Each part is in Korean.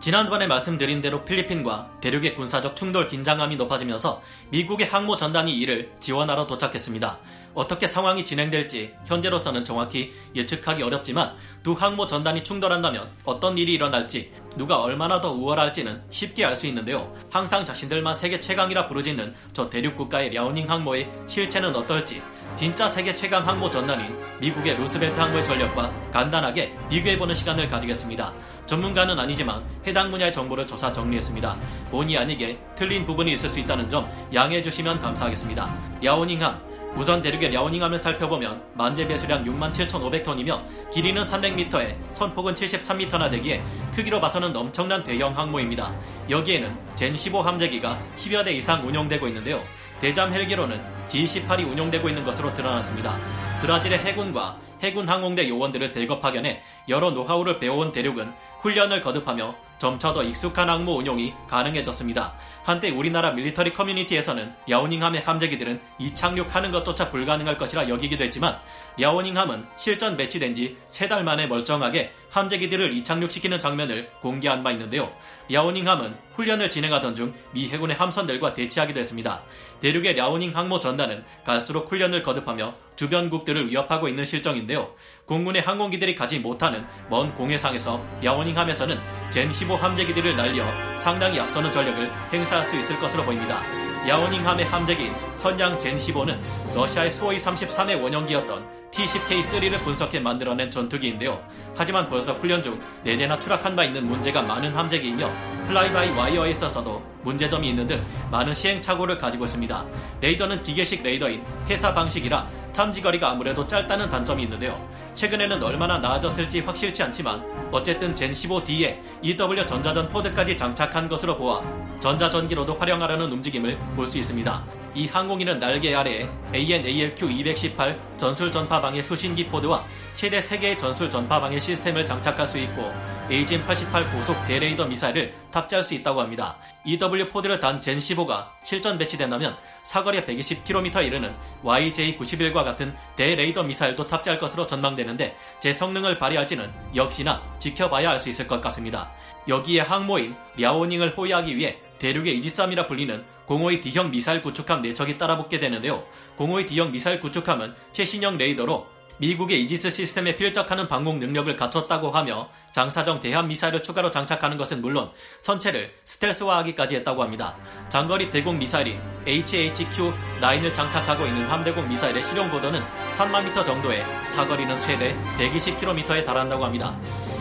지난번에 말씀드린 대로 필리핀과 대륙의 군사적 충돌 긴장감이 높아지면서 미국의 항모 전단이 이를 지원하러 도착했습니다. 어떻게 상황이 진행될지 현재로서는 정확히 예측하기 어렵지만 두 항모 전단이 충돌한다면 어떤 일이 일어날지 누가 얼마나 더 우월할지는 쉽게 알 수 있는데요. 항상 자신들만 세계 최강이라 부르짖는 저 대륙 국가의 랴오닝 항모의 실체는 어떨지 진짜 세계 최강 항모 전단인 미국의 루스벨트 항모의 전력과 간단하게 비교해보는 시간을 가지겠습니다. 전문가는 아니지만 해당 분야의 정보를 조사 정리했습니다. 본의 아니게 틀린 부분이 있을 수 있다는 점 양해해 주시면 감사하겠습니다. 랴오닝함 우선 대륙의 랴오닝함을 살펴보면 만재 배수량 67,500톤이며 길이는 300m에 선폭은 73m나 되기에 크기로 봐서는 엄청난 대형 항모입니다. 여기에는 젠15 함재기가 10여 대 이상 운용되고 있는데요. 대잠 헬기로는 G18이 운용되고 있는 것으로 드러났습니다. 브라질의 해군과 해군 항공대 요원들을 대거 파견해 여러 노하우를 배워온 대륙은 훈련을 거듭하며 점차 더 익숙한 항모 운용이 가능해졌습니다. 한때 우리나라 밀리터리 커뮤니티에서는 야오닝함의 함재기들은 이착륙하는 것조차 불가능할 것이라 여기기도 했지만 야오닝함은 실전 배치된 지 세 달 만에 멀쩡하게 함재기들을 이착륙시키는 장면을 공개한 바 있는데요. 야오닝함은 훈련을 진행하던 중 미 해군의 함선들과 대치하기도 했습니다. 대륙의 랴오닝 항모 전단은 갈수록 훈련을 거듭하며 주변국들을 위협하고 있는 실정인데요. 공군의 항공기들이 가지 못하는 먼 공해상에서 야오닝함에서는 젠15 함재기들을 날려 상당히 앞서는 전력을 행사할 수 있을 것으로 보입니다. 야오닝함의 함재기인 선양 젠15는 러시아의 수호이 33의 원형기였던 T10K3를 분석해 만들어낸 전투기인데요. 하지만 벌써 훈련 중 4대나 추락한 바 있는 문제가 많은 함재기이며 fly-by-wire에 있어서도 문제점이 있는 등 많은 시행착오를 가지고 있습니다. 레이더는 기계식 레이더인 회사 방식이라 탐지거리가 아무래도 짧다는 단점이 있는데요. 최근에는 얼마나 나아졌을지 확실치 않지만 어쨌든 젠15D에 EW 전자전 pod까지 장착한 것으로 보아 전자전기로도 활용하려는 움직임을 볼 수 있습니다. 이 항공기는 날개 아래에 AN/ALQ-218 전술 전파방해 수신기 pod와 최대 3개의 전술 전파 방해 시스템을 장착할 수 있고 AGM-88 고속 대레이더 미사일을 탑재할 수 있다고 합니다. EW 포드를 단 젠15가 실전 배치된다면 사거리 120km에 이르는 YJ-91과 같은 대레이더 미사일도 탑재할 것으로 전망되는데 제 성능을 발휘할지는 역시나 지켜봐야 알 수 있을 것 같습니다. 여기에 항모인 랴오닝을 호위하기 위해 대륙의 이지삼이라 불리는 공호의 D형 미사일 구축함 4척이 따라붙게 되는데요. 공오이 D형 미사일 구축함은 최신형 레이더로 미국의 이지스 시스템에 필적하는 방공 능력을 갖췄다고 하며 장사정 대함 미사일을 추가로 장착하는 것은 물론 선체를 스텔스화하기까지 했다고 합니다. 장거리 대공 미사일인 HHQ-9을 장착하고 있는 함대공 미사일의 실용 고도는 3만 미터 정도에 사거리는 최대 120km에 달한다고 합니다.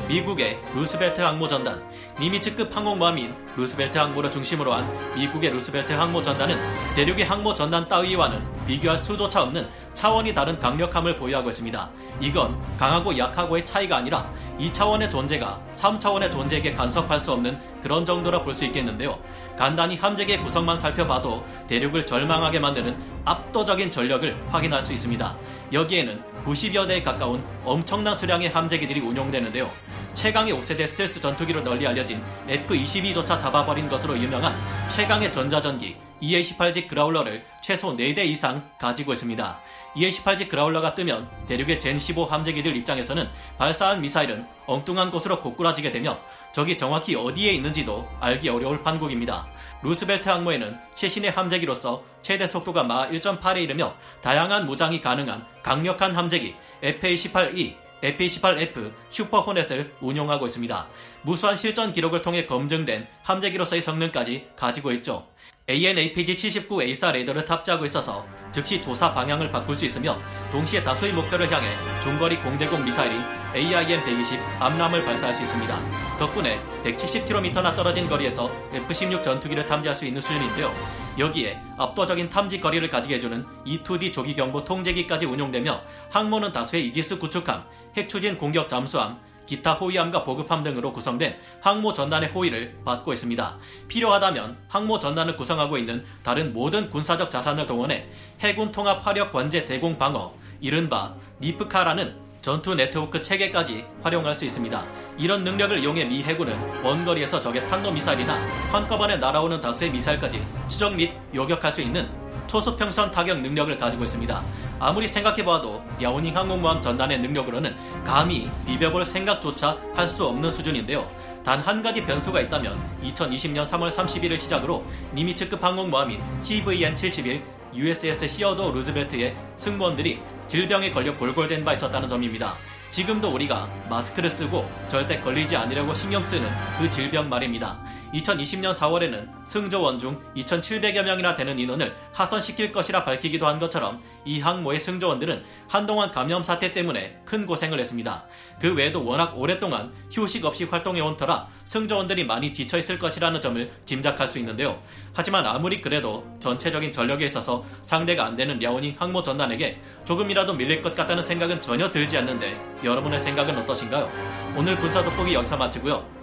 미국의 루스벨트 항모 전단, 니미츠급 항공모함인 루스벨트 항모를 중심으로 한 미국의 루스벨트 항모 전단은 대륙의 항모 전단 따위와는 비교할 수조차 없는 차원이 다른 강력함을 보유하고 있습니다. 이건 강하고 약하고의 차이가 아니라 2차원의 존재가 3차원의 존재에게 간섭할 수 없는 그런 정도라 볼 수 있겠는데요. 간단히 함재의 구성만 살펴봐도 대륙을 절망하게 만드는 압도적인 전력을 확인할 수 있습니다. 여기에는 90여 대에 가까운 엄청난 수량의 함재기들이 운용되는데요. 최강의 5세대 스텔스 전투기로 널리 알려진 F-22조차 잡아버린 것으로 유명한 최강의 전자전기 EA-18G 그라울러를 최소 4대 이상 가지고 있습니다. EA-18G 그라울러가 뜨면 대륙의 젠15 함재기들 입장에서는 발사한 미사일은 엉뚱한 곳으로 고꾸라지게 되며 적이 정확히 어디에 있는지도 알기 어려울 판국입니다. 루스벨트 항모에는 최신의 함재기로서 최대 속도가 마하 1.8에 이르며 다양한 무장이 가능한 강력한 함재기 FA-18E F-18F 슈퍼 호넷을 운용하고 있습니다. 무수한 실전 기록을 통해 검증된 함재기로서의 성능까지 가지고 있죠. AN/APG-79 A사 레이더를 탑재하고 있어서 즉시 조사 방향을 바꿀 수 있으며 동시에 다수의 목표를 향해 중거리 공대공 미사일인 AIM-120 암람을 발사할 수 있습니다. 덕분에 170km나 떨어진 거리에서 F-16 전투기를 탐지할 수 있는 수준인데요. 여기에 압도적인 탐지 거리를 가지게 해주는 E-2D 조기경보 통제기까지 운용되며 항모는 다수의 이지스 구축함, 핵추진 공격 잠수함, 기타 호위함과 보급함 등으로 구성된 항모 전단의 호위를 받고 있습니다. 필요하다면 항모 전단을 구성하고 있는 다른 모든 군사적 자산을 동원해 해군 통합 화력 관제 대공 방어, 이른바 니프카라는 전투 네트워크 체계까지 활용할 수 있습니다. 이런 능력을 이용해 미 해군은 원거리에서 적의 탄도 미사일이나 한꺼번에 날아오는 다수의 미사일까지 추적 및 요격할 수 있는 초수평선 타격 능력을 가지고 있습니다. 아무리 생각해봐도 야오닝 항공모함 전단의 능력으로는 감히 비벼볼 생각조차 할 수 없는 수준인데요. 단 한 가지 변수가 있다면 2020년 3월 30일을 시작으로 니미츠급 항공모함인 CVN-71 USS 시어도 루즈벨트의 승무원들이 질병에 걸려 골골댄 바 있었다는 점입니다. 지금도 우리가 마스크를 쓰고 절대 걸리지 않으려고 신경 쓰는 그 질병 말입니다. 2020년 4월에는 승조원 중 2,700여 명이나 되는 인원을 하선시킬 것이라 밝히기도 한 것처럼 이 항모의 승조원들은 한동안 감염 사태 때문에 큰 고생을 했습니다. 그 외에도 워낙 오랫동안 휴식 없이 활동해온 터라 승조원들이 많이 지쳐있을 것이라는 점을 짐작할 수 있는데요. 하지만 아무리 그래도 전체적인 전력에 있어서 상대가 안 되는 랴오닝 항모 전단에게 조금이라도 밀릴 것 같다는 생각은 전혀 들지 않는데 여러분의 생각은 어떠신가요? 오늘 군사 돋보기 여기서 마치고요.